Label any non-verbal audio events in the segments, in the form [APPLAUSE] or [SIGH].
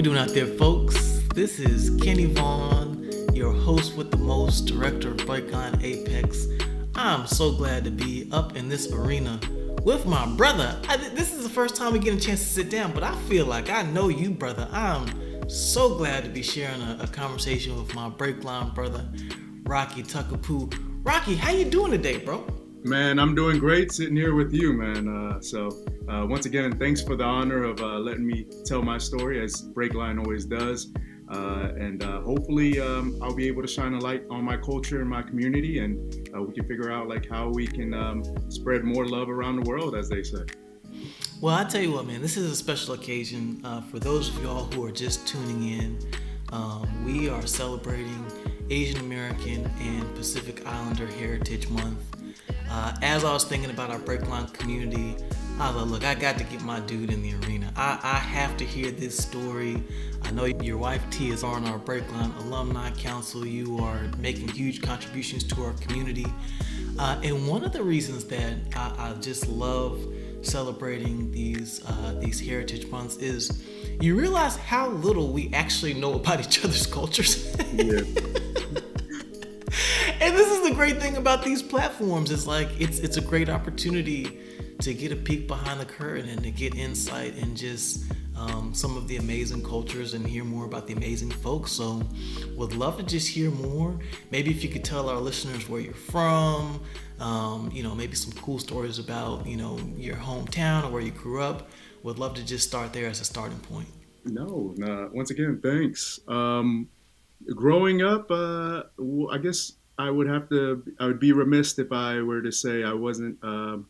we doing out there, folks? This is Kenny Vaughn, your host with the most, director of Breakline Apex. I'm so glad to be up in this arena with my brother. I, this is the first time we get a chance to sit down, but I feel like I know you, brother. I'm so glad to be sharing a, a conversation with my Breakline brother, Rocky Takapu. Rocky, how you doing today, bro? Man, I'm doing great sitting here with you, man. Uh, so, uh, once again, thanks for the honor of uh, letting me tell my story, as Breakline always does. Uh, and uh, hopefully, um, I'll be able to shine a light on my culture and my community, and uh, we can figure out like how we can um, spread more love around the world, as they say. Well, I tell you what, man, this is a special occasion for those of y'all who are just tuning in. Um, we are celebrating Asian American and Pacific Islander Heritage Month. As I was thinking about our Breakline community, I was like, look, I got to get my dude in the arena. I, I have to hear this story. I know your wife Tee is on our Breakline Alumni Council. You are making huge contributions to our community. Uh, and one of the reasons that I, I just love celebrating these uh, these heritage months is you realize how little we actually know about each other's cultures. yeah. [LAUGHS] and this is the great thing about these platforms is like it's it's a great opportunity to get a peek behind the curtain and to get insight and just um, some of the amazing cultures and hear more about the amazing folks. So, would love to just hear more. Maybe if you could tell our listeners where you're from, um, you know, maybe some cool stories about you know your hometown or where you grew up. Would love to just start there as a starting point. No, nah, once again, thanks. Um, growing up, uh, I guess I would have to. I would be remiss if I were to say I wasn't. Um,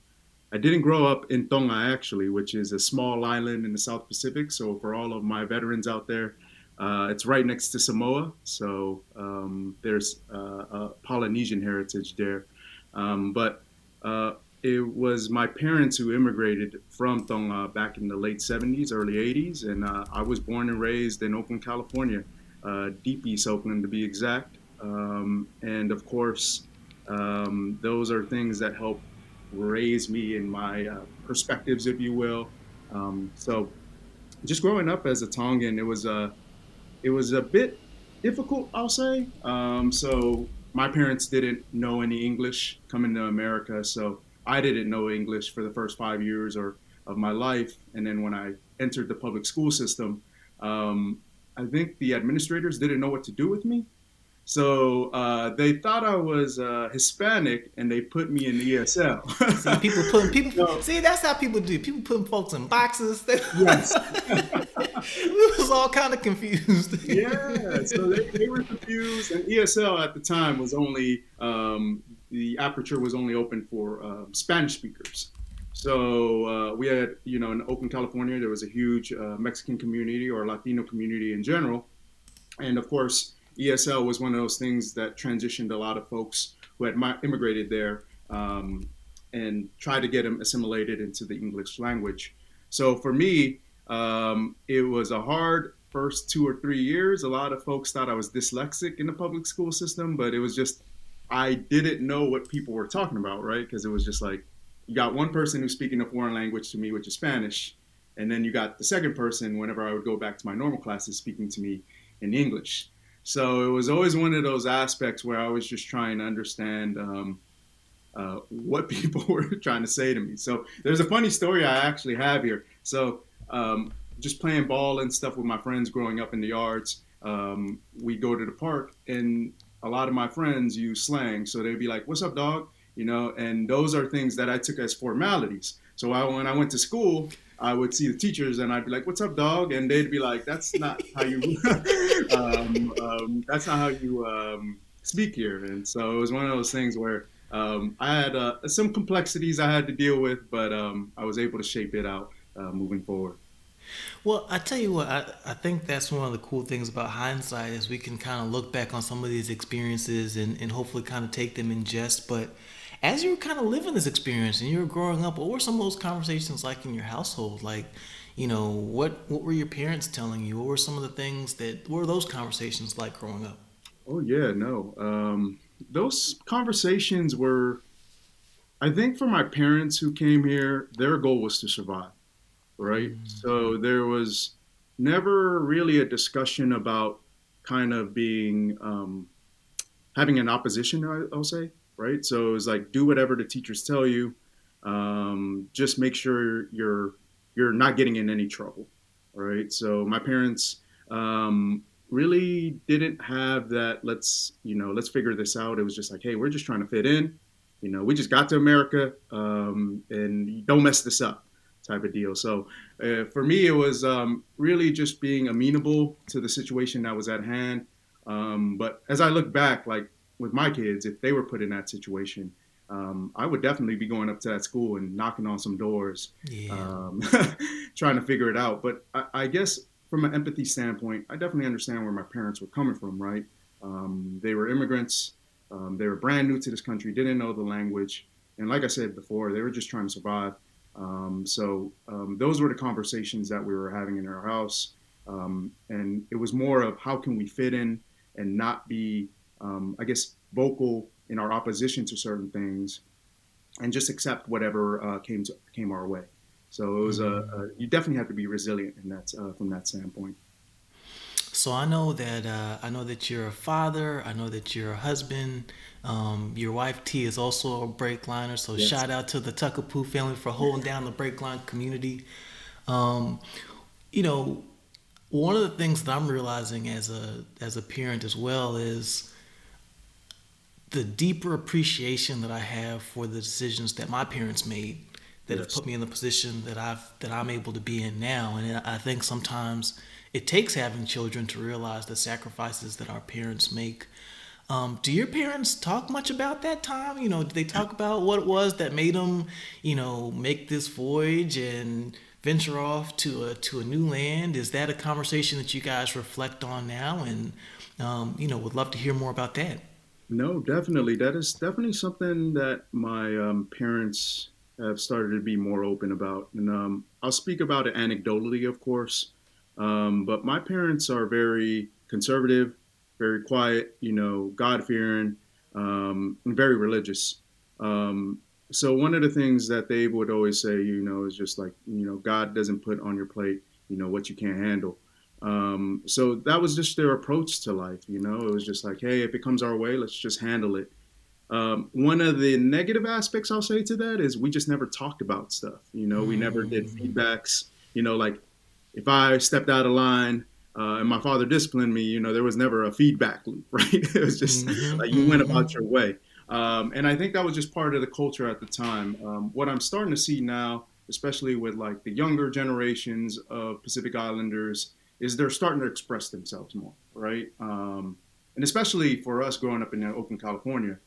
I didn't grow up in Tonga actually, which is a small island in the South Pacific. So for all of my veterans out there, uh, it's right next to Samoa. So um, there's uh, a Polynesian heritage there. Um, but uh, it was my parents who immigrated from Tonga back in the late 70s, early 80s, and uh, I was born and raised in Oakland, California, uh, deep East Oakland to be exact. Um, and of course, um, those are things that help raise me in my uh, perspectives, if you will. Um, so, just growing up as a Tongan, it was a it was a bit difficult, I'll say. Um, so my parents didn't know any English coming to America, so I didn't know English for the first five years or of my life. And then when I entered the public school system, um, I think the administrators didn't know what to do with me. So uh, they thought I was uh, Hispanic, and they put me in the ESL. see, people putting people. [LAUGHS] See, that's how people do. People putting folks in boxes. [LAUGHS] yes. [LAUGHS] we was all kind of confused. yeah. So they, they, were confused, and ESL at the time was only um, the aperture was only open for uh, Spanish speakers. So uh, we had, you know, in Oakland, California, there was a huge uh, Mexican community or Latino community in general, and of course ESL was one of those things that transitioned a lot of folks who had immigrated there um, and tried to get them assimilated into the English language. So for me, um, it was a hard first two or three years. A lot of folks thought I was dyslexic in the public school system, but it was just I didn't know what people were talking about, right? Because it was just like you got one person who's speaking a foreign language to me, which is Spanish, and then you got the second person whenever I would go back to my normal classes speaking to me in English. So it was always one of those aspects where I was just trying to understand um, uh, what [LAUGHS] people were trying to say to me. So there's a funny story I actually have here. So um, just playing ball and stuff with my friends growing up in the yards, um, we go to the park and a lot of my friends use slang. So they'd be like, "What's up, dog?" You know, and those are things that I took as formalities. So I, when I went to school, I would see the teachers and I'd be like, "What's up, dog?" And they'd be like, "That's not how you. [LAUGHS] [LAUGHS] um, um, that's not how you um, speak here." And so it was one of those things where um, I had uh, some complexities I had to deal with, but um, I was able to shape it out uh, moving forward. Well, I tell you what, I, I think that's one of the cool things about hindsight is we can kind of look back on some of these experiences and, and hopefully kind of take them in jest, but as you were kind of living this experience and you were growing up, what were some of those conversations like in your household? Like, you know, what what were your parents telling you? What were some of the things that were those conversations like growing up? Oh yeah, no. Um, those conversations were I think for my parents who came here, their goal was to survive. Right? Mm-hmm. So there was never really a discussion about kind of being um, having an opposition. I, will say, right? So it was like do whatever the teachers tell you. Um, just make sure you're you're not getting in any trouble, right? So my parents um, really didn't have that. Let's you know, let's figure this out. It was just like, hey, we're just trying to fit in. You know, we just got to America, um, and don't mess this up, type of deal. So uh, for me, it was um, really just being amenable to the situation that was at hand. Um, but as I look back, like with my kids, if they were put in that situation, um, I would definitely be going up to that school and knocking on some doors, yeah. um, [LAUGHS] trying to figure it out. But I, I, guess from an empathy standpoint, I definitely understand where my parents were coming from, right? Um, they were immigrants, um, they were brand new to this country, didn't know the language. And like I said before, they were just trying to survive. Um, so um, those were the conversations that we were having in our house. and it was more of how can we fit in and not be, I guess, vocal in our opposition to certain things, and just accept whatever uh, came to, came our way. So it was mm-hmm. a, a, you definitely have to be resilient in that uh, from that standpoint. So I know that uh, I know that you're a father. I know that you're a husband. Um, your wife Tee is also a Breakliner. So yes. shout out to the Takapu family for holding down the Breakline community. Um, you know, one of the things that I'm realizing as a as a parent as well is the deeper appreciation that I have for the decisions that my parents made that yes. have put me in the position that I've that I'm able to be in now. And I think sometimes it takes having children to realize the sacrifices that our parents make. Um, do your parents talk much about that time? You know, do they talk about what it was that made them, you know, make this voyage and venture off to a to a new land? Is that a conversation that you guys reflect on now? And um, you know, would love to hear more about that. No, definitely. That is definitely something that my um, parents have started to be more open about. And um, I'll speak about it anecdotally, of course. Um, but my parents are very conservative, very quiet, you know, God fearing, um, and very religious. Um, so one of the things that they would always say, you know, is just like, you know, God doesn't put on your plate, you know, what you can't handle. Um, so that was just their approach to life. You know, it was just like, hey, if it comes our way, let's just handle it. Um, one of the negative aspects I'll say to that is we just never talked about stuff. You know, we never did mm. feedbacks. You know, like if I stepped out of line uh, and my father disciplined me, you know, there was never a feedback loop, [LAUGHS] right? it was just mm-hmm. like you went about your way. Um, and I think that was just part of the culture at the time. Um, what I'm starting to see now, especially with like the younger generations of Pacific Islanders, is they're starting to express themselves more, right? Um, and especially for us growing up in Oakland, California,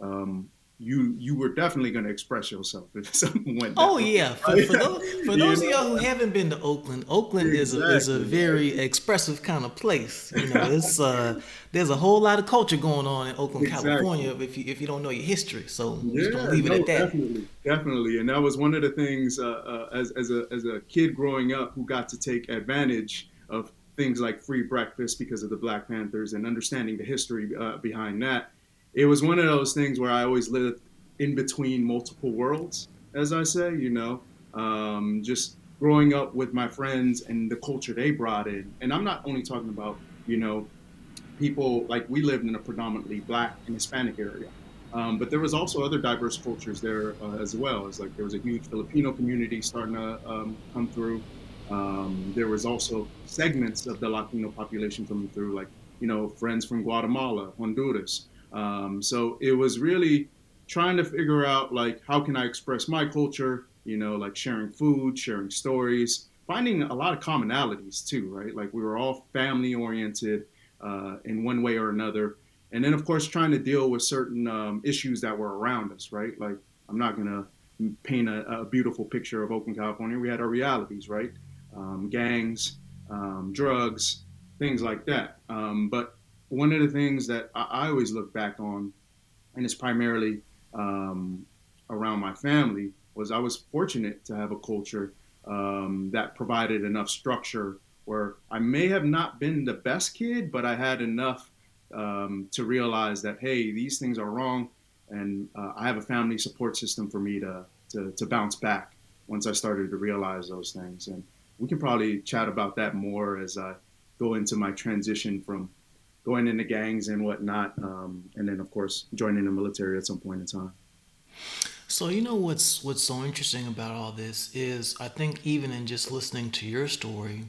um, you you were definitely going to express yourself [LAUGHS] if something went. Oh yeah, [LAUGHS] for, for those, for those of y'all who haven't been to Oakland, Oakland exactly. is a, is a very expressive kind of place. You know, it's uh, there's a whole lot of culture going on in Oakland, exactly. California. If you if you don't know your history, so yeah, just leave no, it at that. Definitely, definitely, and that was one of the things uh, uh, as as a as a kid growing up who got to take advantage of things like free breakfast because of the Black Panthers and understanding the history uh, behind that. It was one of those things where I always lived in between multiple worlds, as I say, you know, um, just growing up with my friends and the culture they brought in. And I'm not only talking about, you know, people like we lived in a predominantly black and Hispanic area. Um, but there was also other diverse cultures there uh, as well. It's like there was a huge Filipino community starting to um, come through. Um, there was also segments of the Latino population coming through, like you know friends from Guatemala, Honduras. Um, so it was really trying to figure out like how can I express my culture, you know, like sharing food, sharing stories, finding a lot of commonalities too, right? Like we were all family oriented uh, in one way or another, and then of course trying to deal with certain um, issues that were around us, right? Like I'm not gonna paint a, a beautiful picture of Oakland, California. We had our realities, right? Um, gangs, um, drugs, things like that. Um, but one of the things that I, I, always look back on, and it's primarily um, around my family, was I was fortunate to have a culture um, that provided enough structure where I may have not been the best kid, but I had enough um, to realize that hey, these things are wrong, and uh, I have a family support system for me to, to to bounce back once I started to realize those things. And we can probably chat about that more as I go into my transition from going into gangs and whatnot, um, and then of course joining the military at some point in time. So you know what's what's so interesting about all this is I think even in just listening to your story,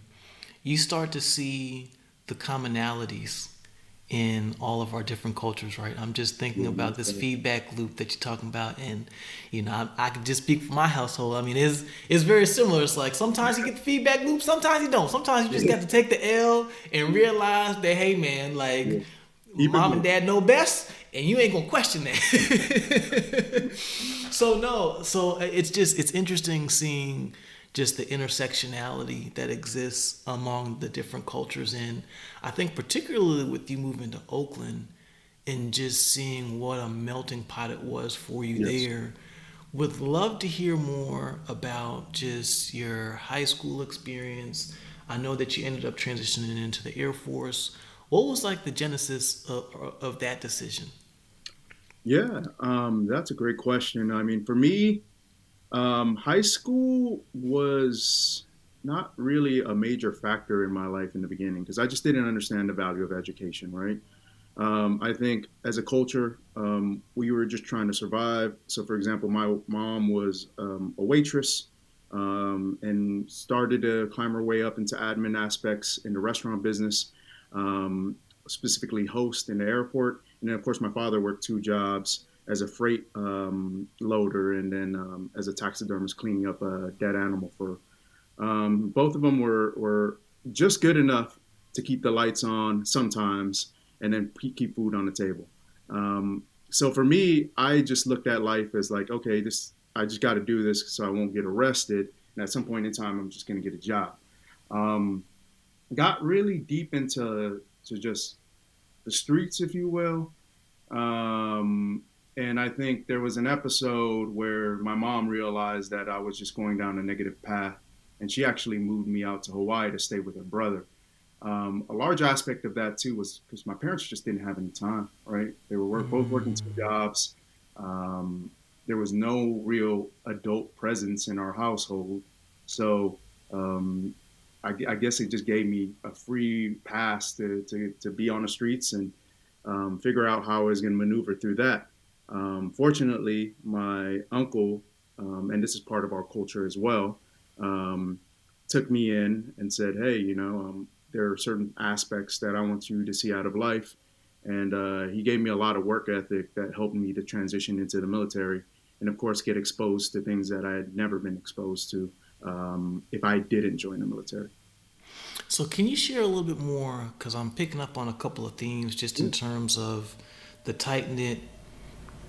you start to see the commonalities in all of our different cultures, right? I'm just thinking mm-hmm. about this feedback loop that you're talking about, and you know, I, I can just speak for my household. I mean, it's it's very similar. It's like sometimes you get the feedback loop, sometimes you don't. Sometimes you just got to take the L and realize that, hey, man, like. Mom and dad know best, and you ain't gonna question that. [LAUGHS] so no, so it's just it's interesting seeing just the intersectionality that exists among the different cultures. And I think, particularly with you moving to Oakland and just seeing what a melting pot it was for you yes. there, would love to hear more about just your high school experience. I know that you ended up transitioning into the Air Force. What was like the genesis of, of that decision? Yeah, um, that's a great question. I mean, for me, um, high school was not really a major factor in my life in the beginning because I just didn't understand the value of education, right? Um, I think as a culture, um, we were just trying to survive. So, for example, my mom was um, a waitress um, and started to climb her way up into admin aspects in the restaurant business, um, specifically host in the airport. And then, of course, my father worked two jobs as a freight um, loader and then um, as a taxidermist cleaning up a dead animal for. Um, both of them were were just good enough to keep the lights on sometimes and then keep food on the table. Um, so for me, I just looked at life as like, okay, this I just got to do this so I won't get arrested, and at some point in time, I'm just going to get a job. Um, got really deep into to just the streets, if you will. And I think there was an episode where my mom realized that I was just going down a negative path, and she actually moved me out to Hawaii to stay with her brother. Um, a large aspect of that too was because my parents just didn't have any time. Right? They were work, both working two jobs. Um, there was no real adult presence in our household, so um, I, I, guess it just gave me a free pass to to, to be on the streets and um, figure out how I was going to maneuver through that. Um, fortunately, my uncle, um, and this is part of our culture as well, um, took me in and said, "Hey, you know, um, there are certain aspects that I want you to see out of life," and uh, he gave me a lot of work ethic that helped me to transition into the military, and of course, get exposed to things that I had never been exposed to um, if I didn't join the military. So, can you share a little bit more? Because I'm picking up on a couple of themes just in terms of the tight knit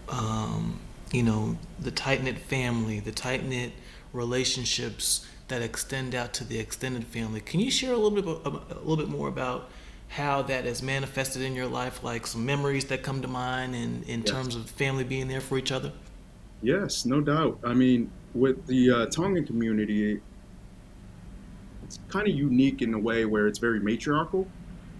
um, you know, the tight knit family, the tight knit relationships that extend out to the extended family. Can you share a little bit a little bit more about how that has manifested in your life, like some memories that come to mind, in in yes. terms of family being there for each other? Yes, no doubt. I mean, with the uh, Tongan community, it's kind of unique in a way where it's very matriarchal.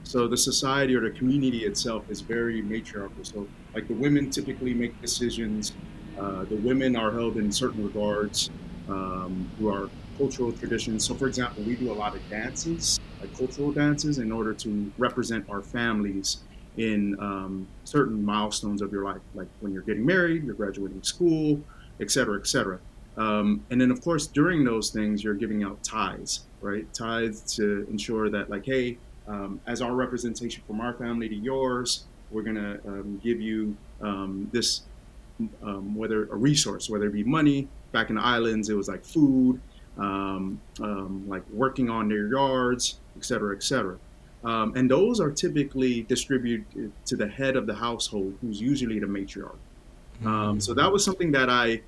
So the society or the community itself is very matriarchal. So like the women typically make decisions. Uh, the women are held in certain regards um, our cultural traditions. So for example, we do a lot of dances, like cultural dances, in order to represent our families in um, certain milestones of your life, like when you're getting married, you're graduating school, et cetera, et cetera. Um, and then, of course, during those things, you're giving out tithes, right? Tithes to ensure that, like, hey, um, as our representation from our family to yours, we're going to um, give you um, this, um, whether a resource, whether it be money. Back in the islands, it was like food, um, um, like working on their yards, et cetera, et cetera. and those are typically distributed to the head of the household, who's usually the matriarch. So that was something that I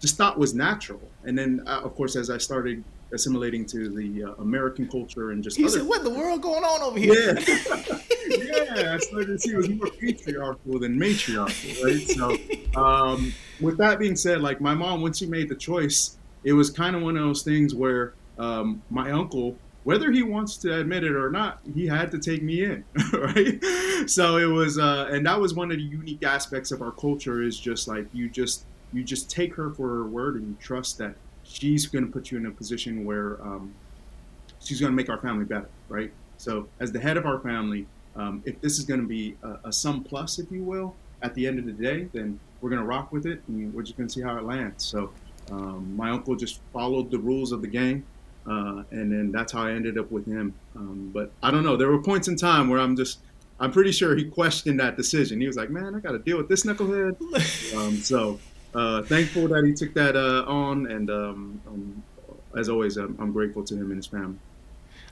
just thought was natural. And then, uh, of course, as I started assimilating to the uh, American culture and just. He other... said, "What the world going on over here?" Yeah, [LAUGHS] yeah. I started to see it was more patriarchal than matriarchal, right? So, um, with that being said, like my mom, once she made the choice, it was kind of one of those things where um, my uncle, whether he wants to admit it or not, he had to take me in, [LAUGHS] right? So it was, uh, and that was one of the unique aspects of our culture is just like you just you just take her for her word and you trust that she's going to put you in a position where um, she's going to make our family better, right? So as the head of our family, um, if this is going to be a, a sum plus, if you will, at the end of the day, then we're going to rock with it, and we're just going to see how it lands. So um, my uncle just followed the rules of the game, uh, and then that's how I ended up with him. Um, but I don't know. There were points in time where I'm just, I'm pretty sure he questioned that decision. He was like, "Man, I got to deal with this knucklehead." [LAUGHS] Um, so uh, thankful that he took that uh, on, and um, um, as always, I'm, I'm grateful to him and his family.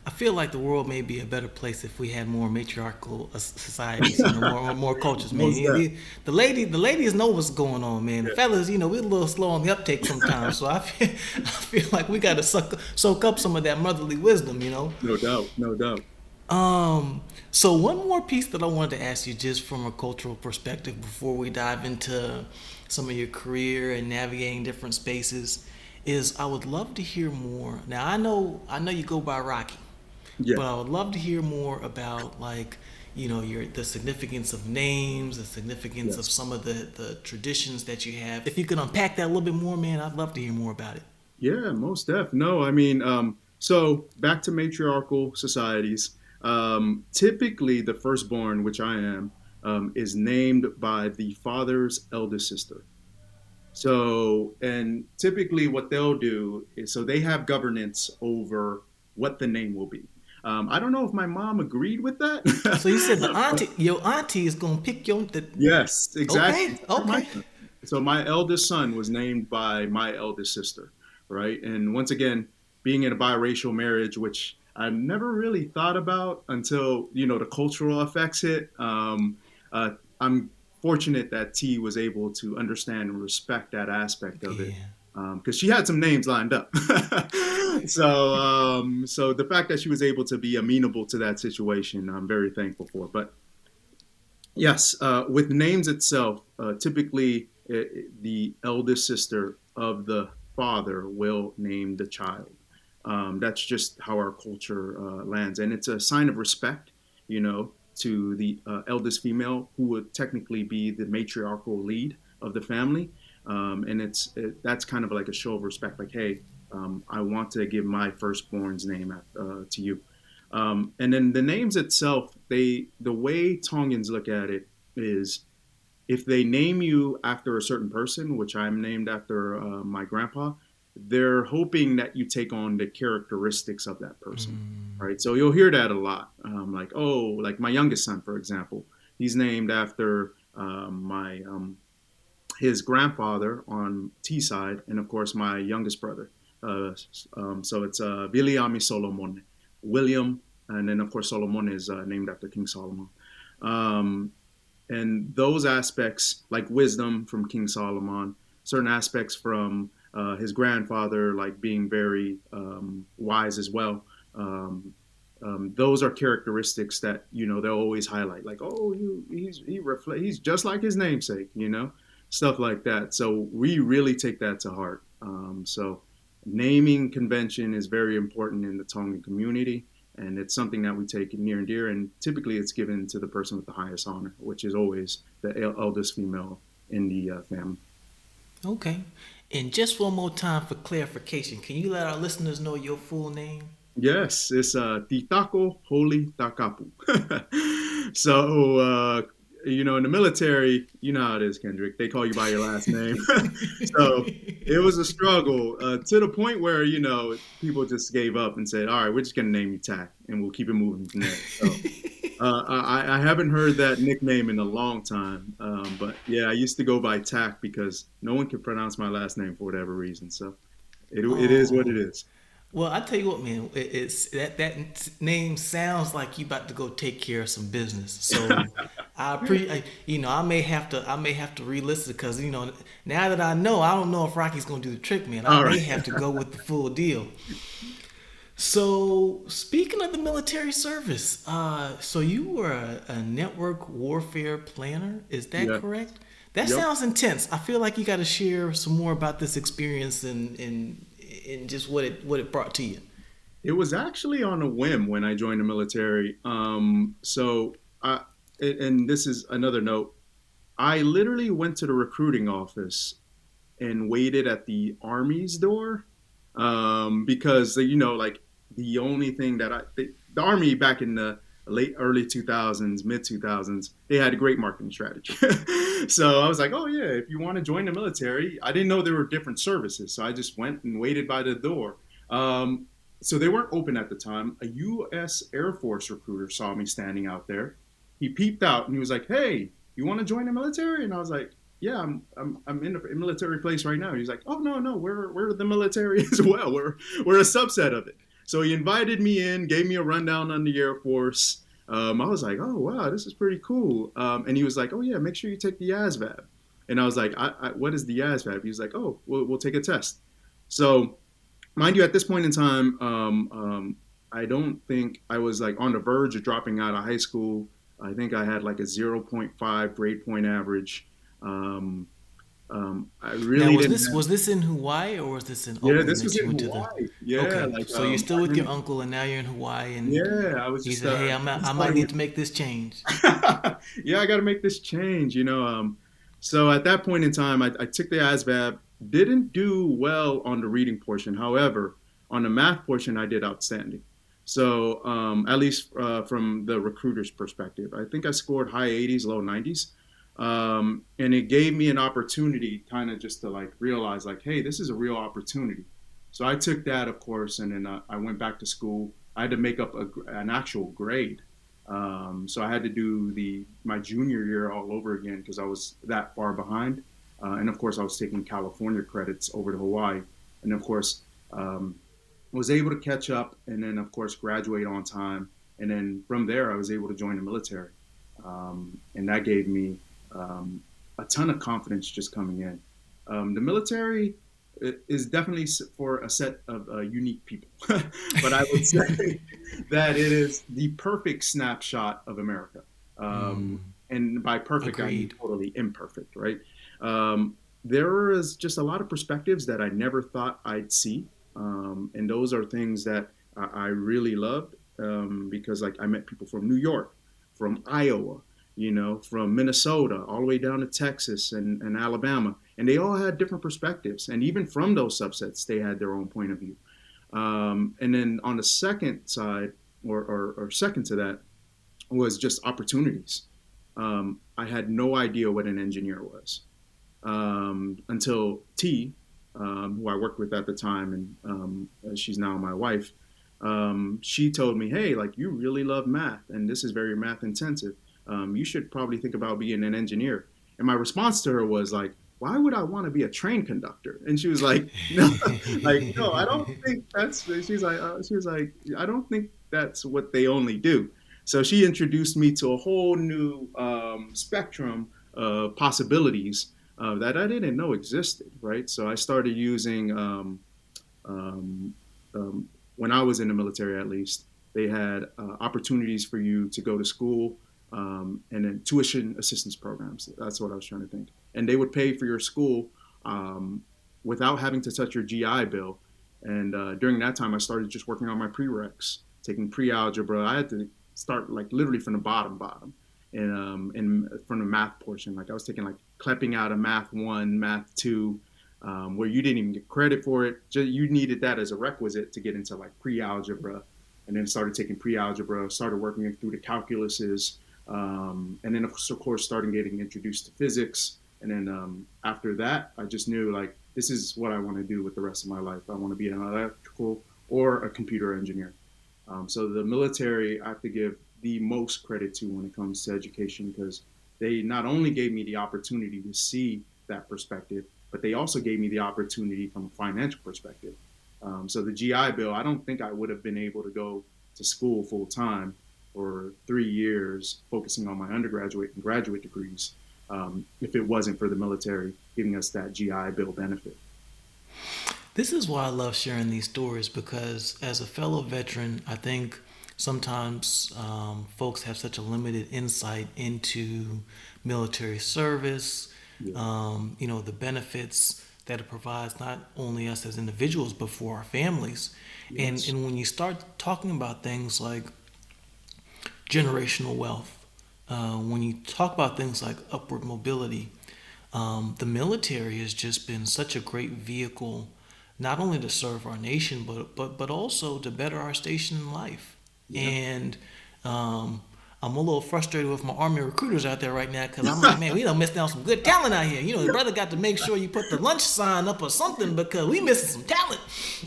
I feel like the world may be a better place if we had more matriarchal uh, societies, you know, more, more cultures, man. The, the, lady, the ladies know what's going on, man. The fellas, you know, we're a little slow on the uptake sometimes. so I [LAUGHS] feel, I feel like we got to suck, soak up some of that motherly wisdom, you know. No doubt, no doubt. Um. So one more piece that I wanted to ask you, just from a cultural perspective, before we dive into some of your career and navigating different spaces, is I would love to hear more. Now I know I know you go by Rocky. Yeah. But I would love to hear more about like you know your the significance of names, the significance yes. of some of the the traditions that you have. If you could unpack that a little bit more, man, I'd love to hear more about it. Yeah, most def. No, I mean, um, so back to matriarchal societies. Um, typically, the firstborn, which I am, um, is named by the father's eldest sister. So, and typically, what they'll do is so they have governance over what the name will be. Um, I don't know if my mom agreed with that. so you said the [LAUGHS] auntie, your auntie is gonna pick your. The... Yes, exactly. Okay. okay. So my eldest son was named by my eldest sister, right? And once again, being in a biracial marriage, which I never really thought about until you know the cultural effects hit. Um, uh, I'm fortunate that Tee was able to understand and respect that aspect of yeah. it because um, she had some names lined up. [LAUGHS] so, um, so the fact that she was able to be amenable to that situation, I'm very thankful for. But yes, uh, with names itself, uh, typically it, uh, the eldest sister of the father will name the child. Um, that's just how our culture uh, lands, and it's a sign of respect, you know, to the uh, eldest female who would technically be the matriarchal lead of the family um, and it's it, that's kind of like a show of respect. Like, hey, um, I want to give my firstborn's name uh, to you. Um, and then the names itself, they the way Tongans look at it is, if they name you after a certain person, which I'm named after uh, my grandpa, they're hoping that you take on the characteristics of that person, mm. right? So you'll hear that a lot, um, like oh, like my youngest son, for example, he's named after um, my um, his grandfather on Tee side, and of course my youngest brother. Uh, um, so it's uh, Viliami Solomon, William, and then of course Solomon is uh, named after King Solomon. Um, and those aspects, like wisdom from King Solomon, certain aspects from uh, his grandfather, like being very um, wise as well. Um, um, those are characteristics that you know they'll always highlight, like, oh, he, he's he he's just like his namesake, you know stuff like that. So we really take that to heart. Um, so naming convention is very important in the Tongan community, and it's something that we take near and dear. And typically, it's given to the person with the highest honor, which is always the eldest female in the uh, family. Okay. And just one more time for clarification, can you let our listeners know your full name? Yes, it's uh, Titako Holy Takapu. [LAUGHS] so uh, you know, in the military, you know how it is, Kendrick. They call you by your last name. [LAUGHS] so it was a struggle uh, to the point where, you know, people just gave up and said, all right, we're just going to name you Tack and we'll keep it moving from there. So uh, I, I, haven't heard that nickname in a long time. Um, but yeah, I used to go by Tack because no one can pronounce my last name for whatever reason. So it, oh. it is what it is. Well, I tell you what, man, it's that that name sounds like you about to go take care of some business. So [LAUGHS] I pre, you know, I may have to, I may have to re-listen because you know, now that I know, I don't know if Rocky's gonna do the trick, man. I All may right. have to go with the full deal. [LAUGHS] So speaking of the military service, uh, so you were a, a network warfare planner, is that correct? That yep. sounds intense. I feel like you got to share some more about this experience and and and just what it what it brought to you? It was actually on a whim when I joined the military. Um, so, I, and this is another note. I literally went to the recruiting office and waited at the army's door um, because you know, like the only thing that I the, the army back in the late early 2000s, mid 2000s, they had a great marketing strategy. [LAUGHS] so I was like, oh yeah, if you want to join the military, I didn't know there were different services, so I just went and waited by the door. Um, so they weren't open at the time. A U.S. Air Force recruiter saw me standing out there. He peeped out and he was like, "Hey, you want to join the military?" And I was like, "Yeah, I'm I'm, I'm in a military place right now." He's like, "Oh no, no, we're we're the military [LAUGHS] as well. We're we're a subset of it." So he invited me in, gave me a rundown on the Air Force. Um, I was like, "Oh wow, this is pretty cool." Um, and he was like, "Oh yeah, make sure you take the ASVAB." And I was like, I, I, "What is the ASVAB?" He was like, "Oh, we'll, we'll take a test." So mind you, at this point in time, um, um, I don't think I was like on the verge of dropping out of high school. I think I had like a 0.5 grade point average. Um, um, I really now, was this have... was this in Hawaii or was this in Oakland? Yeah, this was in Hawaii. The... Yeah, okay. Like, so you're um, still with your uncle, and now you're in Hawaii. And yeah, I was. He just, said, "Hey, I'm, I might need to make this change." [LAUGHS] yeah, I got to make this change. You know, um, so at that point in time, I, I took the ASVAB didn't do well on the reading portion. However, on the math portion, I did outstanding. So um, at least uh, from the recruiter's perspective, I think I scored high 80s, low 90s. Um, and it gave me an opportunity kind of just to like realize like, hey, this is a real opportunity. So I took that, of course, and then uh, I went back to school. I had to make up a, an actual grade. Um, so I had to do the my junior year all over again because I was that far behind. Uh, and of course, I was taking California credits over to Hawaii. And of course, um, was able to catch up and then, of course, graduate on time. And then from there, I was able to join the military. Um, and that gave me um, a ton of confidence just coming in. Um, the military is definitely for a set of uh, unique people. [LAUGHS] but I would say [LAUGHS] that it is the perfect snapshot of America. Um, mm. And by perfect, Agreed. I mean totally imperfect, right? Um, there is just a lot of perspectives that I never thought I'd see, um, and those are things that I, I really loved um, because like I met people from New York, from Iowa, you know, from Minnesota, all the way down to Texas and, and Alabama, and they all had different perspectives, and even from those subsets, they had their own point of view. Um, and then on the second side, or, or, or second to that, was just opportunities. Um, I had no idea what an engineer was um, until Tee, um, who I worked with at the time, and um, she's now my wife. Um, she told me, "Hey, like you really love math, and this is very math intensive. Um, you should probably think about being an engineer." And my response to her was like, "Why would I want to be a train conductor?" And she was like, [LAUGHS] "No, like no, I don't think that's." She's like, uh, she was like, "I don't think that's what they only do." So she introduced me to a whole new um, spectrum of possibilities uh, that I didn't know existed, right? So I started using, um, um, um, when I was in the military at least, they had uh, opportunities for you to go to school um, and then tuition assistance programs. That's what I was trying to think. And they would pay for your school um, without having to touch your GI Bill. And uh, during that time, I started just working on my prereqs, taking pre-algebra. I had to start like literally from the bottom, bottom and um, in from the math portion. Like I was taking like clipping out of math one, math two, um, where you didn't even get credit for it. Just, you needed that as a requisite to get into like pre-algebra, and then started taking pre-algebra. Started working through the calculuses, um, and then of course starting getting introduced to physics. And then um, after that, I just knew like this is what I want to do with the rest of my life. I want to be an electrical or a computer engineer. Um, so the military, I have to give the most credit to when it comes to education because they not only gave me the opportunity to see that perspective, but they also gave me the opportunity from a financial perspective. Um, so the GI Bill, I don't think I would have been able to go to school full time for three years, focusing on my undergraduate and graduate degrees, um, if it wasn't for the military giving us that GI Bill benefit. This is why I love sharing these stories because, as a fellow veteran, I think sometimes um, folks have such a limited insight into military service, yeah. um, you know, the benefits that it provides not only us as individuals but for our families. Yes. And and when you start talking about things like generational wealth, uh, when you talk about things like upward mobility, um, the military has just been such a great vehicle not only to serve our nation, but but but also to better our station in life. Yeah. And um, I'm a little frustrated with my army recruiters out there right now because I'm like, [LAUGHS] man, we don't miss out some good talent out here. You know, the brother got to make sure you put the lunch sign up or something because we missing some talent.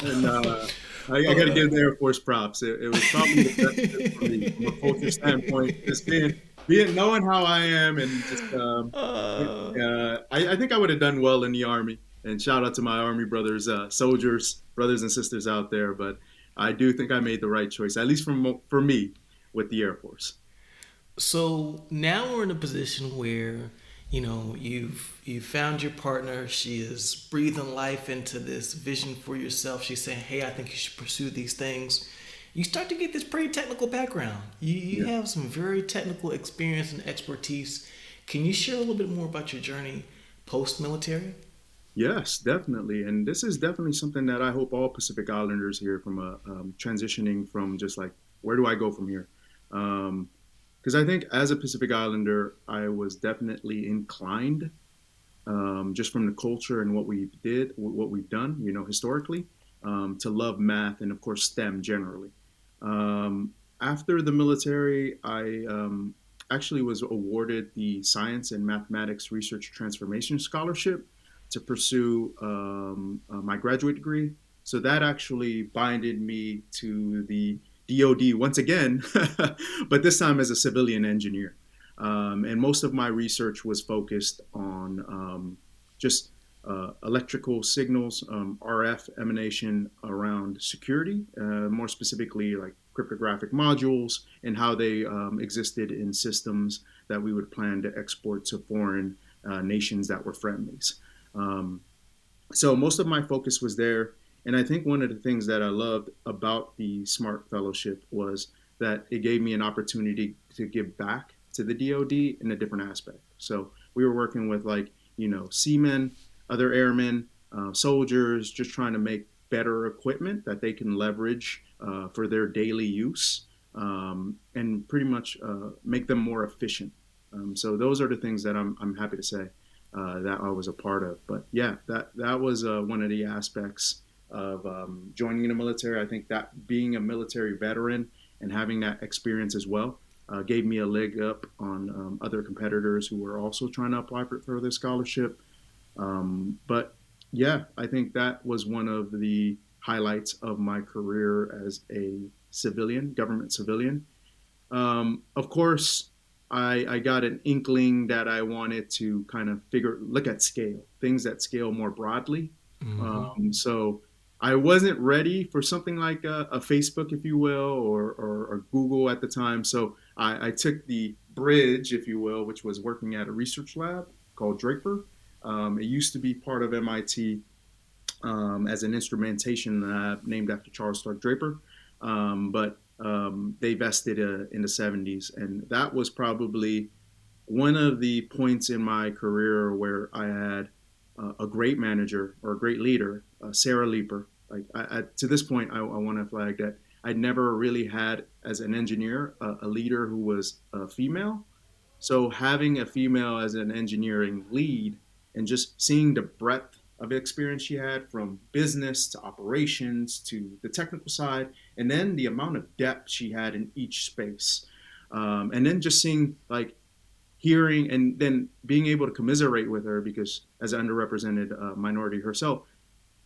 And uh, [LAUGHS] I, I got to give the Air Force props. It, it was probably the best from a culture standpoint. Just being, being knowing how I am and just, um, uh, uh, I, I, think I would have done well in the Army. And shout out to my Army brothers, uh, soldiers, brothers and sisters out there. But I do think I made the right choice, at least for for me, with the Air Force. So now we're in a position where you know you've you found your partner. She is breathing life into this vision for yourself. She's saying, "Hey, I think you should pursue these things." You start to get this pretty technical background. You, you yeah. have some very technical experience and expertise. Can you share a little bit more about your journey post military? Yes, definitely. And this is definitely something that I hope all Pacific Islanders here from a um, transitioning from just like, where do I go from here? Um, because I think as a Pacific Islander, I was definitely inclined, um, just from the culture and what we did, what we've done, you know, historically, um, to love math and of course STEM generally. Um, after the military, I um, actually was awarded the Science and Mathematics Research Transformation Scholarship to pursue um, uh, my graduate degree. So that actually binded me to the DoD once again, [LAUGHS] but this time as a civilian engineer. Um, and most of my research was focused on um, just uh, electrical signals, um, RF emanation around security, uh, more specifically like cryptographic modules and how they um, existed in systems that we would plan to export to foreign uh, nations that were friendlies. Um, so most of my focus was there. And I think one of the things that I loved about the SMART Fellowship was that it gave me an opportunity to give back to the DoD in a different aspect. So we were working with like, you know, seamen, other airmen, uh, soldiers, just trying to make better equipment that they can leverage uh, for their daily use um, and pretty much uh, make them more efficient. Um, so those are the things that I'm, I'm happy to say uh, that I was a part of. But yeah, that, that was uh, one of the aspects of um, joining the military. I think that being a military veteran and having that experience as well uh, gave me a leg up on um, other competitors who were also trying to apply for, for this scholarship. Um, but yeah, I think that was one of the highlights of my career as a civilian, government civilian. Um, of course, I, I, got an inkling that I wanted to kind of figure, look at scale, things that scale more broadly. Mm-hmm. Um, so I wasn't ready for something like a, a Facebook, if you will, or, or, or, Google at the time. So I, I, took the bridge, if you will, which was working at a research lab called Draper. Um, it used to be part of MIT um, as an instrumentation lab named after Charles Stark Draper, um, but um, they vested uh, in the 70s. And that was probably one of the points in my career where I had uh, a great manager or a great leader, uh, Sarah Leeper, like I, I, to this point, I, I want to flag that I'd never really had as an engineer a, a leader who was a female. So having a female as an engineering lead and just seeing the breadth of experience she had from business to operations to the technical side, and then the amount of depth she had in each space. Um, and then just seeing like hearing and then being able to commiserate with her because as an underrepresented uh, minority herself,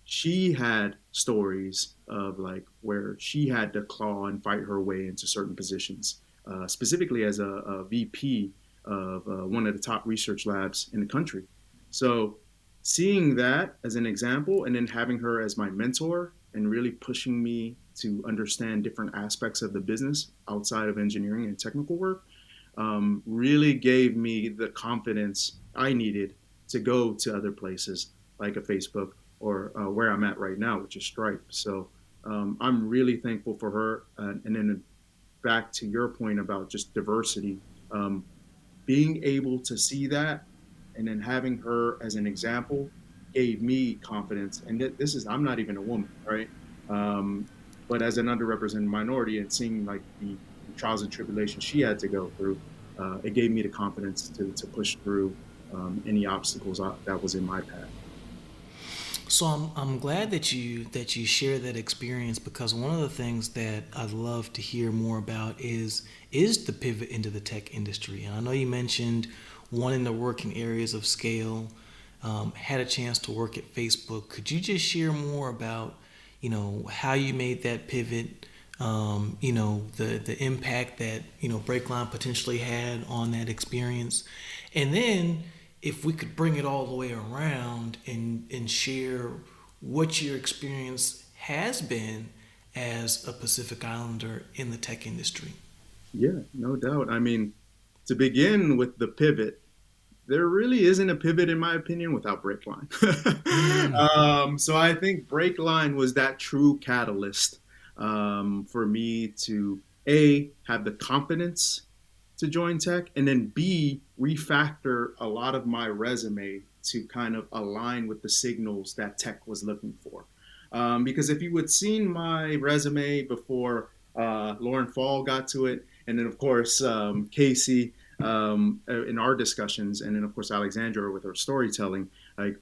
she had stories of like where she had to claw and fight her way into certain positions, uh, specifically as a, a VP of uh, one of the top research labs in the country. So, seeing that as an example, and then having her as my mentor and really pushing me to understand different aspects of the business outside of engineering and technical work, um, really gave me the confidence I needed to go to other places like a Facebook or uh, where I'm at right now, which is Stripe. So um, I'm really thankful for her. And then back to your point about just diversity, um, being able to see that and then having her as an example gave me confidence. And th- this is, I'm not even a woman, right? Um, but as an underrepresented minority and seeing like the trials and tribulations she had to go through, uh, it gave me the confidence to, to push through um, any obstacles uh, that was in my path. So I'm, I'm glad that you that you share that experience because one of the things that I'd love to hear more about is is the pivot into the tech industry. And I know you mentioned wanting to work in areas of scale, um, had a chance to work at Facebook. Could you just share more about you know how you made that pivot? Um, you know the the impact that you know Breakline potentially had on that experience, and then if we could bring it all the way around and and share what your experience has been as a Pacific Islander in the tech industry. Yeah, no doubt. I mean, to begin with the pivot, there really isn't a pivot, in my opinion, without Breakline. mm. [LAUGHS] um, so I think Breakline was that true catalyst um, for me to a have the confidence to join tech, and then B, refactor a lot of my resume to kind of align with the signals that tech was looking for. Um, because if you had seen my resume before uh, Lauren Fall got to it, and then of course um, Casey um, in our discussions, and then of course Alexandra with her storytelling, like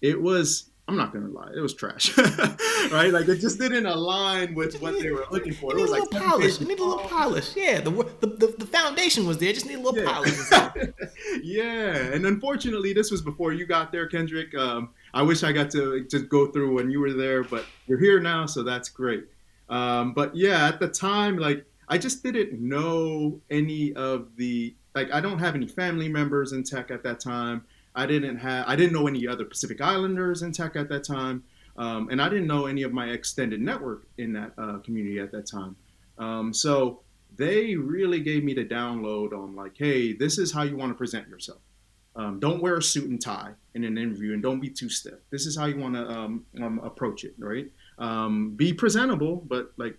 it was I'm not gonna lie, it was trash, [LAUGHS] right? Like it just didn't align with what they were looking for. It was like polish. You need a little polish. Yeah, the, the the, the foundation was there. Just need a little yeah. polish. [LAUGHS] yeah, and unfortunately, this was before you got there, Kendrick. Um, I wish I got to just go through when you were there, but you're here now, so that's great. Um, but yeah, at the time, like I just didn't know any of the like I don't have any family members in tech at that time. I didn't have I didn't know any other Pacific Islanders in tech at that time, um, and I didn't know any of my extended network in that uh, community at that time. Um, so they really gave me the download on like, hey, this is how you want to present yourself. Um, don't wear a suit and tie in an interview, and don't be too stiff. This is how you want to um, um, approach it, right? Um, be presentable, but like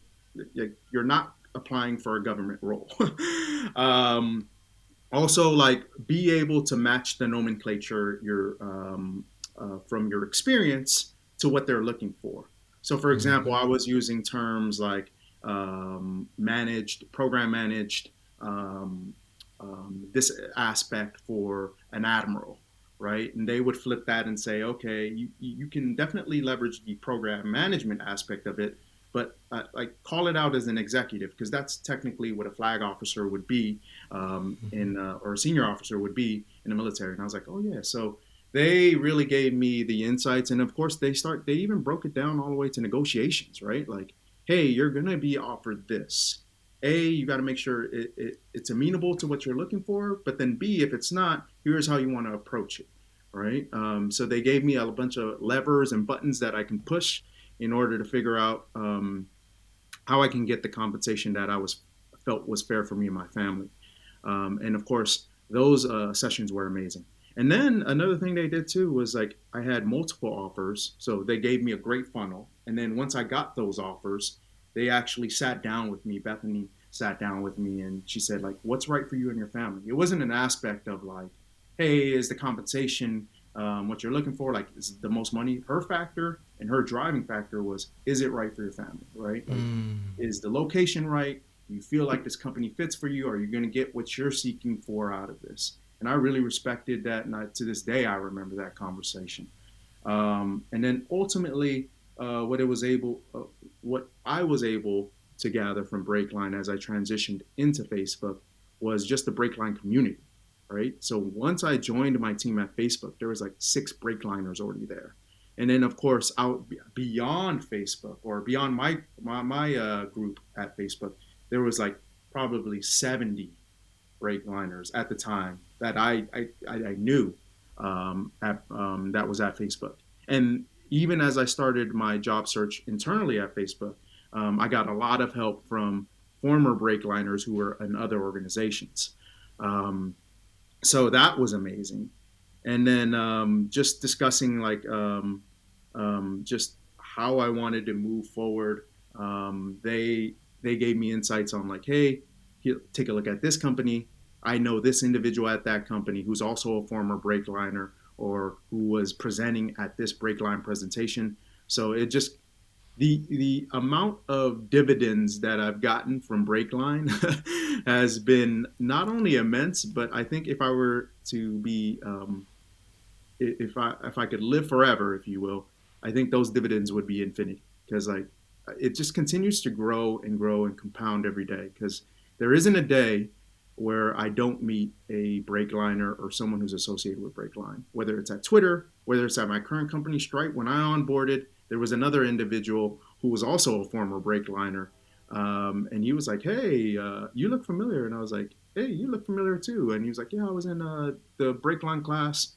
you're not applying for a government role. [LAUGHS] also like be able to match the nomenclature your um, uh, from your experience to what they're looking for. So for example i was using terms like um, managed program managed um, um this aspect for an admiral right? And they would flip that and say okay you, you can definitely leverage the program management aspect of it but uh, like call it out as an executive because that's technically what a flag officer would be um, mm-hmm. in uh, or a senior officer would be in the military. And i was like oh yeah. So they really gave me the insights. And of course they start they even broke it down all the way to negotiations right? Like hey you're gonna be offered this. A you got to make sure it, it, it's amenable to what you're looking for. But then b if it's not here's how you want to approach it right? Um, so they gave me a bunch of levers and buttons that i can push in order to figure out um, how I can get the compensation that I was felt was fair for me and my family. Um, and of course, those uh, sessions were amazing. And then another thing they did too was like I had multiple offers, so they gave me a great funnel. And then once I got those offers, they actually sat down with me. Bethany sat down with me and she said like, "What's right for you and your family?" It wasn't an aspect of like, "Hey, is the compensation um, what you're looking for? Like, is the most money?" Her factor and her driving factor was is it right for your family right like, mm. is the location right you feel like this company fits for you are you going to get what you're seeking for out of this? And i really respected that and I, to this day i remember that conversation. Um, and then ultimately uh, what it was able uh, what i was able to gather from breakline as i transitioned into facebook was just the breakline community right? So once i joined my team at facebook there was like six breakliners already there. And then of course out beyond Facebook or beyond my my, my uh, group at Facebook, there was like probably 70 breakliners at the time that I I, I knew um, at, um, that was at Facebook. And even as I started my job search internally at Facebook, um, I got a lot of help from former breakliners who were in other organizations. Um, so that was amazing. And then um, just discussing like um, just how I wanted to move forward. They they gave me insights on like, hey, take a look at this company. I know this individual at that company who's also a former Breakliner or who was presenting at this brake breakline presentation. So it just the the amount of dividends that I've gotten from Breakline [LAUGHS] has been not only immense, but I think if I were to be um, if I if I could live forever, if you will, I think those dividends would be infinity because like it just continues to grow and grow and compound every day because there isn't a day where I don't meet a Breakliner or someone who's associated with brake Breakline, whether it's at Twitter, whether it's at my current company Stripe. When I onboarded, there was another individual who was also a former Breakliner, um, and he was like, "Hey, uh, you look familiar," and I was like, "Hey, you look familiar too," and he was like, "Yeah, I was in uh, the Breakline class,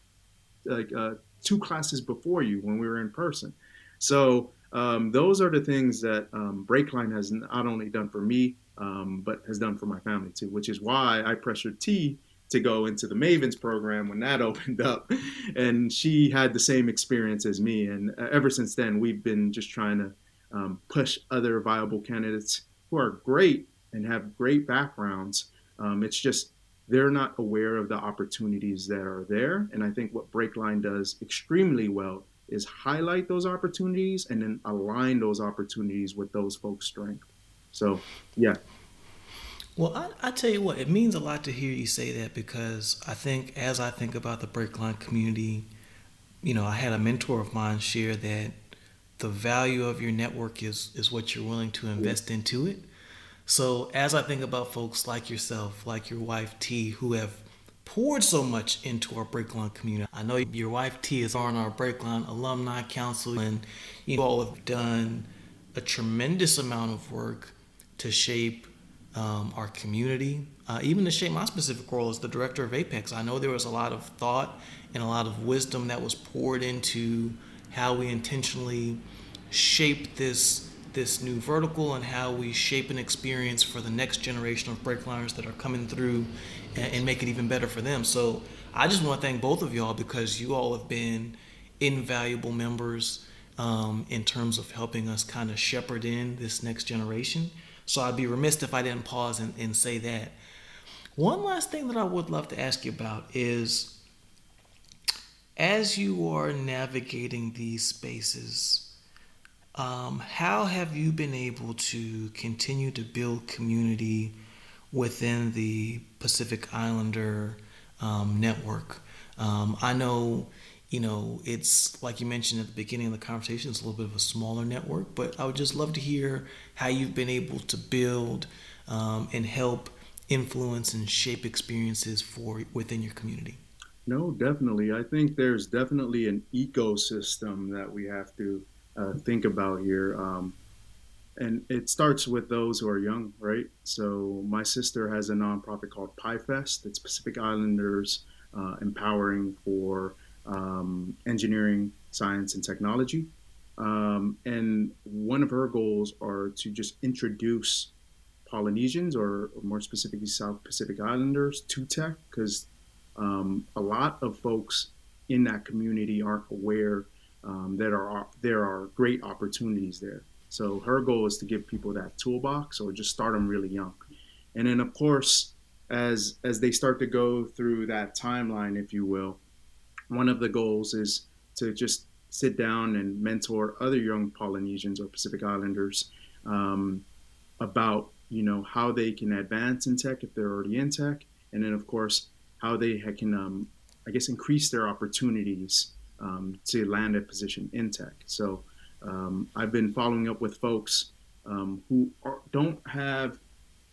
like uh, two classes before you when we were in person." So um, those are the things that um, Breakline has not only done for me, um, but has done for my family too, which is why I pressured Tee to go into the Mavens program when that [LAUGHS] opened up. And she had the same experience as me. And uh, ever since then, we've been just trying to um, push other viable candidates who are great and have great backgrounds. Um, it's just they're not aware of the opportunities that are there. And I think what Breakline does extremely well is highlight those opportunities and then align those opportunities with those folks' strength. So, yeah. Well, I, I tell you what, it means a lot to hear you say that because I think as I think about the Breakline community, you know, I had a mentor of mine share that the value of your network is is what you're willing to invest into it. So as I think about folks like yourself, like your wife Tee, who have poured so much into our Breakline community. I know your wife Tee is on our Breakline Alumni Council, and you all have done a tremendous amount of work to shape um, our community, uh, even to shape my specific role as the director of Apex. I know there was a lot of thought and a lot of wisdom that was poured into how we intentionally shape this this new vertical and how we shape an experience for the next generation of breakliners that are coming through and, and make it even better for them. So I just want to thank both of y'all because you all have been invaluable members um, in terms of helping us kind of shepherd in this next generation. So I'd be remiss if I didn't pause and, and say that. One last thing that I would love to ask you about is as you are navigating these spaces, um, how have you been able to continue to build community within the Pacific Islander um, network? Um, I know you know, it's like you mentioned at the beginning of the conversation, it's a little bit of a smaller network, but I would just love to hear how you've been able to build um, and help influence and shape experiences for within your community. No, definitely. I think there's definitely an ecosystem that we have to uh, think about here. Um, and it starts with those who are young, right? So my sister has a nonprofit called PIEFEST. It's Pacific Islanders uh, empowering for um, engineering, science, and technology. Um, and one of her goals are to just introduce Polynesians, or, or more specifically South Pacific Islanders, to tech, because um, a lot of folks in that community aren't aware um, that are there are great opportunities there. So her goal is to give people that toolbox, or just start them really young. And then, of course, as as they start to go through that timeline, if you will, one of the goals is to just sit down and mentor other young Polynesians or Pacific Islanders um, about you know how they can advance in tech if they're already in tech, and then of course how they can um, I guess increase their opportunities um, to land a position in tech. So um, I've been following up with folks um, who are, don't have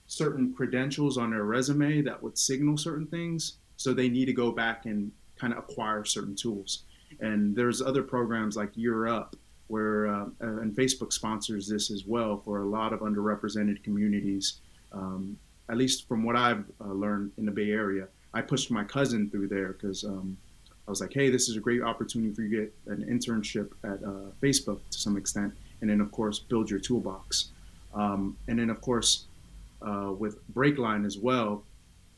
certain credentials on their resume that would signal certain things, so they need to go back and kind of acquire certain tools. And there's other programs like Year Up, where uh, and Facebook sponsors this as well for a lot of underrepresented communities. Um, at least from what I've uh, learned in the Bay Area, I pushed my cousin through there because um, I was like, hey, this is a great opportunity for you to get an internship at uh, Facebook to some extent, and then of course build your toolbox. Um, and then of course uh, with Breakline as well,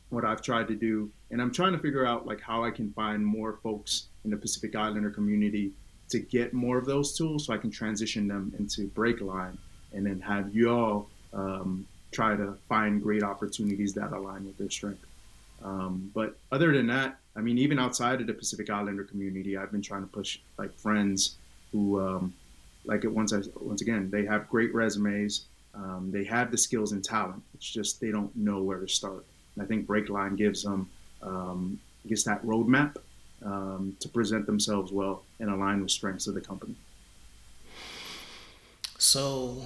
what I've tried to do, and I'm trying to figure out like how I can find more folks in the Pacific Islander community to get more of those tools, so I can transition them into Breakline, and then have you all um, try to find great opportunities that align with their strength. Um, but other than that, I mean, even outside of the Pacific Islander community, I've been trying to push like friends who, um, like it once I, once again, they have great resumes, um, they have the skills and talent. It's just they don't know where to start. And I think Breakline gives them, um, guess, that roadmap um, to present themselves well and align with strengths of the company. So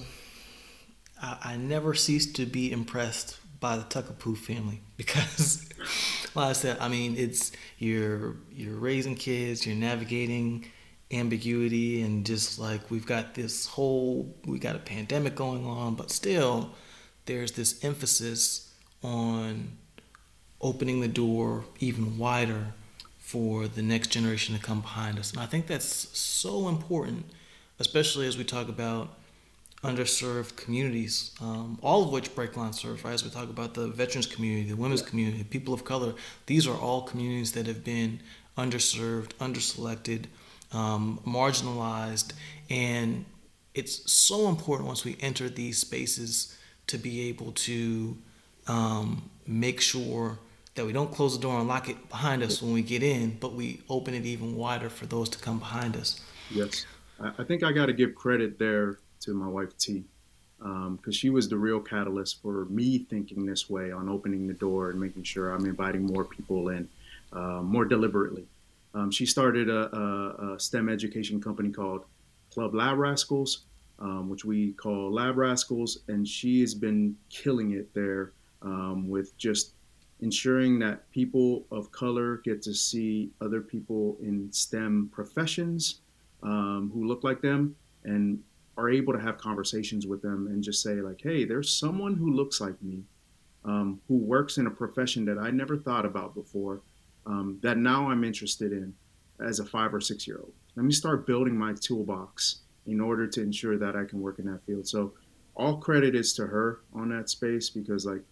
I, I never cease to be impressed by the Takapu family. [LAUGHS] Because, like I said, I mean, it's you're you're raising kids, you're navigating ambiguity, and just like we've got this whole we got a pandemic going on, but still, there's this emphasis on opening the door even wider for the next generation to come behind us, and I think that's so important, especially as we talk about underserved communities, um, all of which Breakline serves, right? As we talk about the veterans community, the women's yeah. community, people of color, these are all communities that have been underserved, underselected, um, marginalized, and it's so important once we enter these spaces to be able to um, make sure that we don't close the door and lock it behind us when we get in, but we open it even wider for those to come behind us. Yes, I think I got to give credit there to my wife Tee, because um, she was the real catalyst for me thinking this way on opening the door and making sure I'm inviting more people in uh, more deliberately. Um, she started a, a, a, STEM education company called Club Lab Rascals, um, which we call Lab Rascals, and she has been killing it there um, with just ensuring that people of color get to see other people in STEM professions um, who look like them and are able to have conversations with them and just say like, hey, there's someone who looks like me, um, who works in a profession that I never thought about before, um, that now I'm interested in as a five or six year old. Let me start building my toolbox in order to ensure that I can work in that field. So all credit is to her on that space because like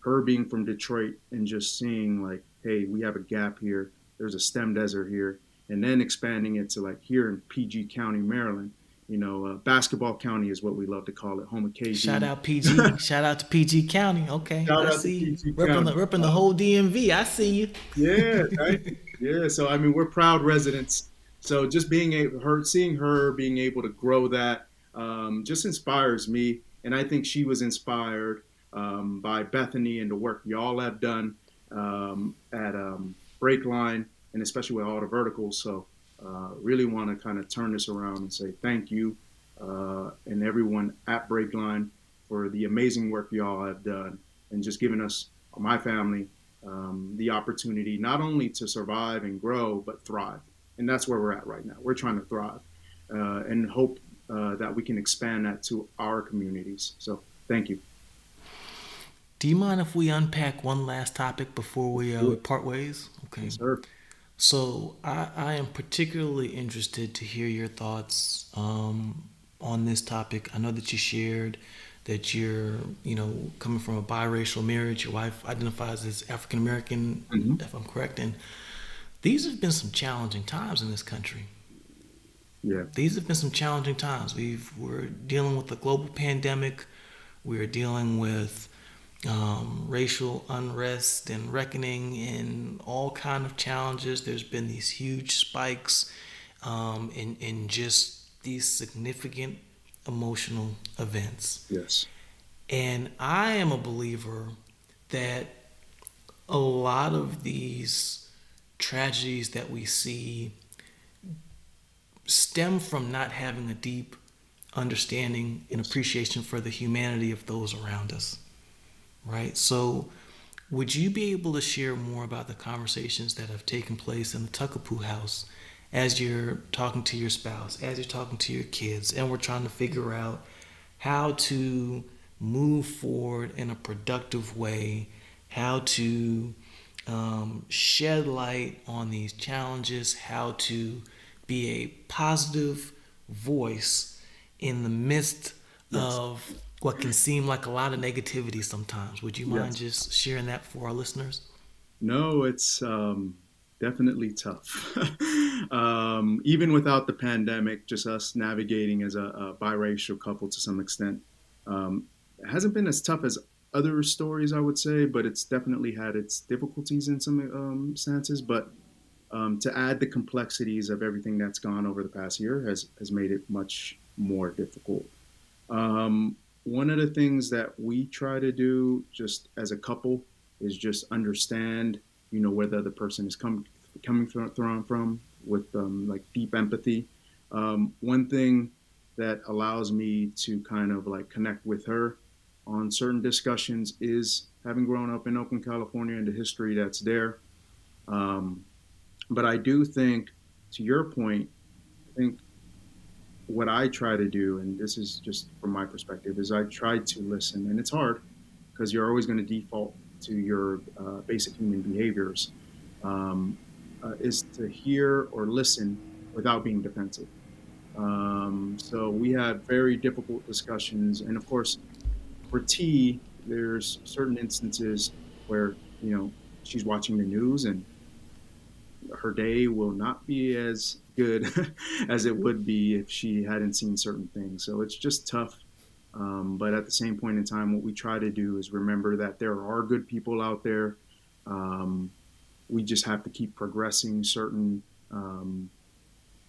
her being from Detroit and just seeing like, hey, we have a gap here. There's a STEM desert here, and then expanding it to like here in PG County, Maryland you know, uh, basketball county is what we love to call it, home of KG. Shout out PG. [LAUGHS] Shout out to PG County. Okay, Shout I see you. Ripping the, ripping the whole DMV. I see you. Yeah, [LAUGHS] right? yeah. So I mean, we're proud residents. So just being able, her, seeing her being able to grow that, um, just inspires me, and I think she was inspired um, by Bethany and the work y'all have done um, at um, Breakline, and especially with all the verticals. So uh, really want to kind of turn this around and say thank you uh, and everyone at Breakline for the amazing work y'all have done and just giving us, my family, um, the opportunity not only to survive and grow, but thrive. And that's where we're at right now. We're trying to thrive uh, and hope uh, that we can expand that to our communities. So thank you. Do you mind if we unpack one last topic before we, uh, we part ways? Okay. Yes, sir. So I, I am particularly interested to hear your thoughts um, on this topic. I know that you shared that you're, you know, coming from a biracial marriage. Your wife identifies as African American, mm-hmm. if I'm correct. And these have been some challenging times in this country. Yeah. These have been some challenging times. We've we're dealing with a global pandemic. We're dealing with um, racial unrest and reckoning and all kind of challenges. There's been these huge spikes um, in in just these significant emotional events. Yes. And I am a believer that a lot of these tragedies that we see stem from not having a deep understanding and appreciation for the humanity of those around us right? So, would you be able to share more about the conversations that have taken place in the Takapu house as you're talking to your spouse, as you're talking to your kids, and we're trying to figure out how to move forward in a productive way, how to um, shed light on these challenges, how to be a positive voice in the midst yes. of what can seem like a lot of negativity sometimes. Would you mind yes. just sharing that for our listeners? No, it's um, definitely tough. [LAUGHS] um, even without the pandemic, just us navigating as a, a biracial couple to some extent, um, hasn't been as tough as other stories, I would say, but it's definitely had its difficulties in some um, senses. But um, to add the complexities of everything that's gone over the past year has, has made it much more difficult. Um, one of the things that we try to do just as a couple is just understand, you know, where the other person is coming coming from, from with um, like deep empathy. Um, one thing that allows me to kind of like connect with her on certain discussions is having grown up in Oakland, California, and the history that's there. Um, but I do think, to your point, I think what I try to do, and this is just from my perspective, is I try to listen, and it's hard because you're always going to default to your uh, basic human behaviors, um, uh, is to hear or listen without being defensive. Um, so we had very difficult discussions, and of course, for Tee, there's certain instances where you know she's watching the news and her day will not be as good [LAUGHS] as it would be if she hadn't seen certain things. So it's just tough. Um, but at the same point in time, what we try to do is remember that there are good people out there. Um, we just have to keep progressing certain um,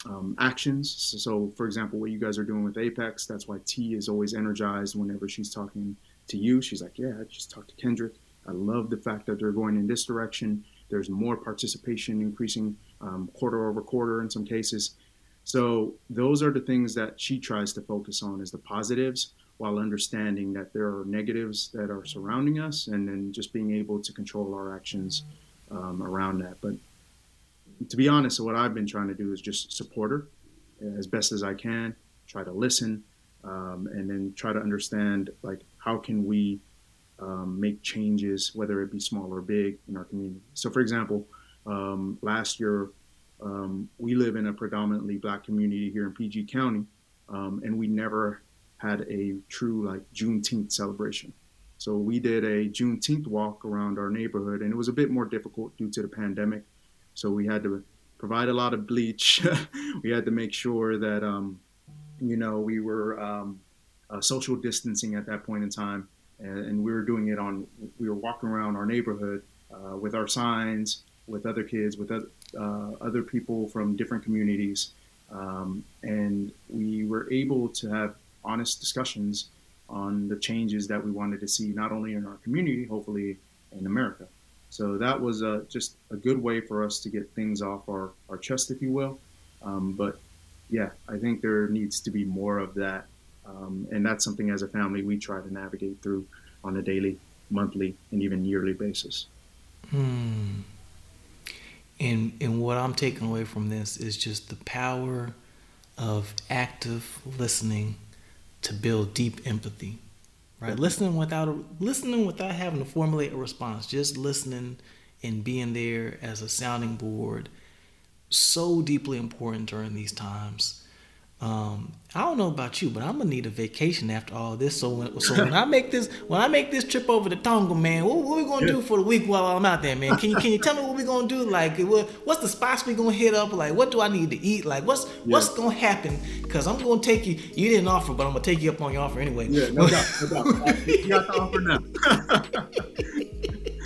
um, actions. So, so, for example, what you guys are doing with Apex, that's why Tee is always energized whenever she's talking to you. She's like, Yeah, I just talked to Kendrick. I love the fact that they're going in this direction. There's more participation increasing um, quarter over quarter in some cases. So those are the things that she tries to focus on is the positives while understanding that there are negatives that are surrounding us and then just being able to control our actions um, around that. But to be honest, what I've been trying to do is just support her as best as I can, try to listen, um, and then try to understand like how can we um, make changes, whether it be small or big, in our community. So, for example, um, last year um, we live in a predominantly black community here in PG County, um, and we never had a true like Juneteenth celebration. So we did a Juneteenth walk around our neighborhood, and it was a bit more difficult due to the pandemic. So we had to provide a lot of bleach. [LAUGHS] we had to make sure that, um, you know, we were um, uh, social distancing at that point in time, and, and, we were doing it on. We were walking around our neighborhood uh, with our signs, with other kids, with other, uh, other people from different communities, um, and we were able to have honest discussions on the changes that we wanted to see, not only in our community, hopefully in America. So that was a, just a good way for us to get things off our, our chest, if you will. Um, but yeah, I think there needs to be more of that. Um, and that's something as a family we try to navigate through on a daily, monthly, and even yearly basis. Hmm. And, and what I'm taking away from this is just the power of active listening to build deep empathy right? Listening without a, listening without having to formulate a response, just listening and being there as a sounding board, so deeply important during these times. Um, I don't know about you, but I'm gonna need a vacation after all this. So when, so when I make this when I make this trip over to Tonga, man, what, what we gonna do for the week while I'm out there, man? Can you can you tell me what we gonna do? Like, what, what's the spots we gonna hit up? Like, what do I need to eat? Like, what's yeah. what's gonna happen? Cause I'm gonna take you. You didn't offer, but I'm gonna take you up on your offer anyway. Yeah, no doubt, no doubt. [LAUGHS] you got the offer now. [LAUGHS]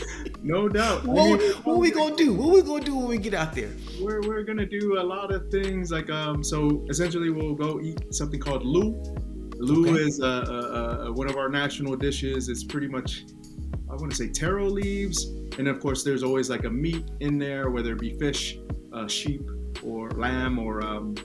no doubt. What, I mean, what we gonna do? What we gonna do when we get out there? We're, we're gonna do a lot of things like um. So essentially, we'll go eat something called lu. Lu okay. is uh, uh, uh, one of our national dishes. It's pretty much, I want to say taro leaves, and of course, there's always like a meat in there, whether it be fish, uh, sheep, or lamb, or um,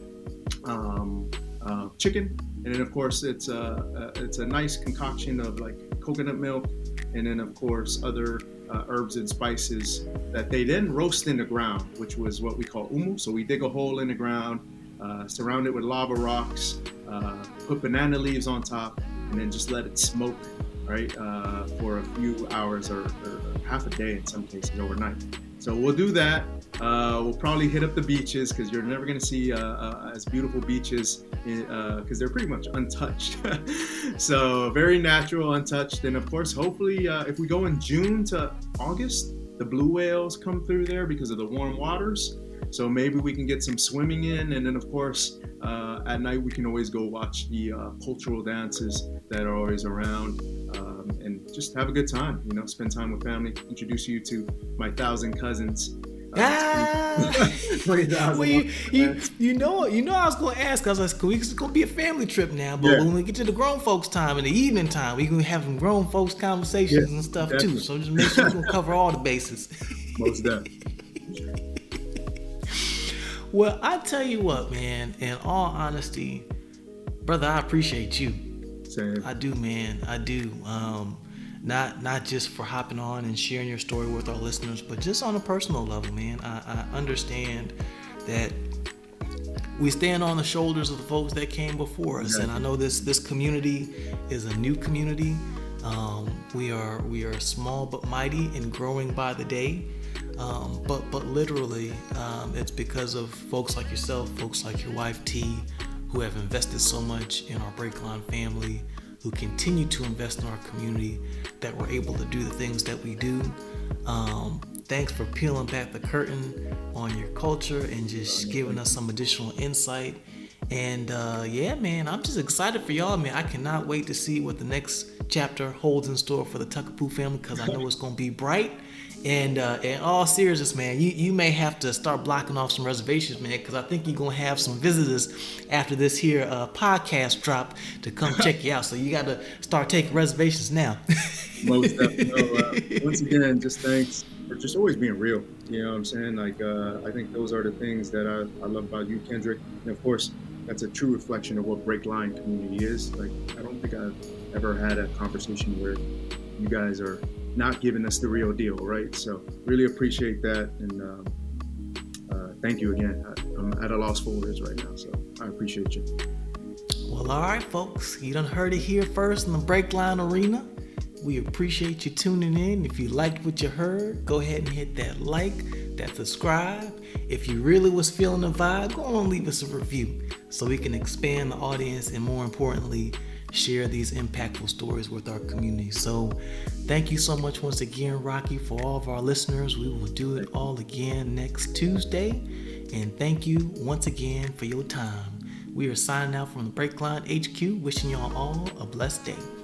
um, uh, chicken. And then of course, it's a uh, it's a nice concoction of like coconut milk, and then of course other uh, herbs and spices that they then roast in the ground, which was what we call umu. So we dig a hole in the ground, uh, surround it with lava rocks, uh, put banana leaves on top, and then just let it smoke, right, uh, for a few hours or, or, half a day in some cases overnight. So we'll do that. Uh, we'll probably hit up the beaches because you're never going to see uh, uh, as beautiful beaches because uh, they're pretty much untouched. [LAUGHS] so very natural, untouched, and of course, hopefully, uh, if we go in June to August, the blue whales come through there because of the warm waters. So maybe we can get some swimming in, and then of course, uh, at night we can always go watch the cultural dances that are always around. Um, and just have a good time, you know, spend time with family, introduce you to my thousand cousins, Ah, well, you, you, you, know, you know, I was going to ask. I was like, "It's going to be a family trip now." But yeah. when we get to the grown folks' time in the evening time, we can have some grown folks conversations and stuff definitely. too. So just make sure we can cover all the bases. [LAUGHS] Most definitely. well, I tell you what, man. In all honesty, brother, I appreciate you. Same. I do, man. I do. Um, not not just for hopping on and sharing your story with our listeners, but just on a personal level, man. I, I understand that we stand on the shoulders of the folks that came before us, and I know this this community is a new community. Um, we are we are small but mighty and growing by the day. Um, but but literally, um, it's because of folks like yourself, folks like your wife Tee, who have invested so much in our Breakline family, who continue to invest in our community, that we're able to do the things that we do. Um, thanks for peeling back the curtain on your culture and just giving us some additional insight. And uh, yeah, man, I'm just excited for y'all, man. I cannot wait to see what the next chapter holds in store for the Takapu family because I know it's gonna be bright. And uh, in all seriousness, man, you, you may have to start blocking off some reservations, man, because I think you're gonna have some visitors after this here uh, podcast drop to come [LAUGHS] check you out. So you got to start taking reservations now. Most definitely. uh, [LAUGHS] once again, just thanks for just always being real. You know what I'm saying? Like, uh, I think those are the things that I, I love about you, Kendrick. And of course, that's a true reflection of what Breakline community is. Like, I don't think I've ever had a conversation where you guys are not giving us the real deal, right? So, really appreciate that. And um, uh, thank you again. I, I'm at a loss for words right now. So, I appreciate you. Well, all right, folks. You done heard it here first in the Breakline Arena. We appreciate you tuning in. If you liked what you heard, go ahead and hit that like, that subscribe. If you really was feeling the vibe, go on and leave us a review so we can expand the audience and more importantly, share these impactful stories with our community. So, thank you so much once again, Rocky, for all of our listeners. We will do it all again next Tuesday. And thank you once again for your time. We are signing out from the Breakline HQ, wishing y'all all a blessed day.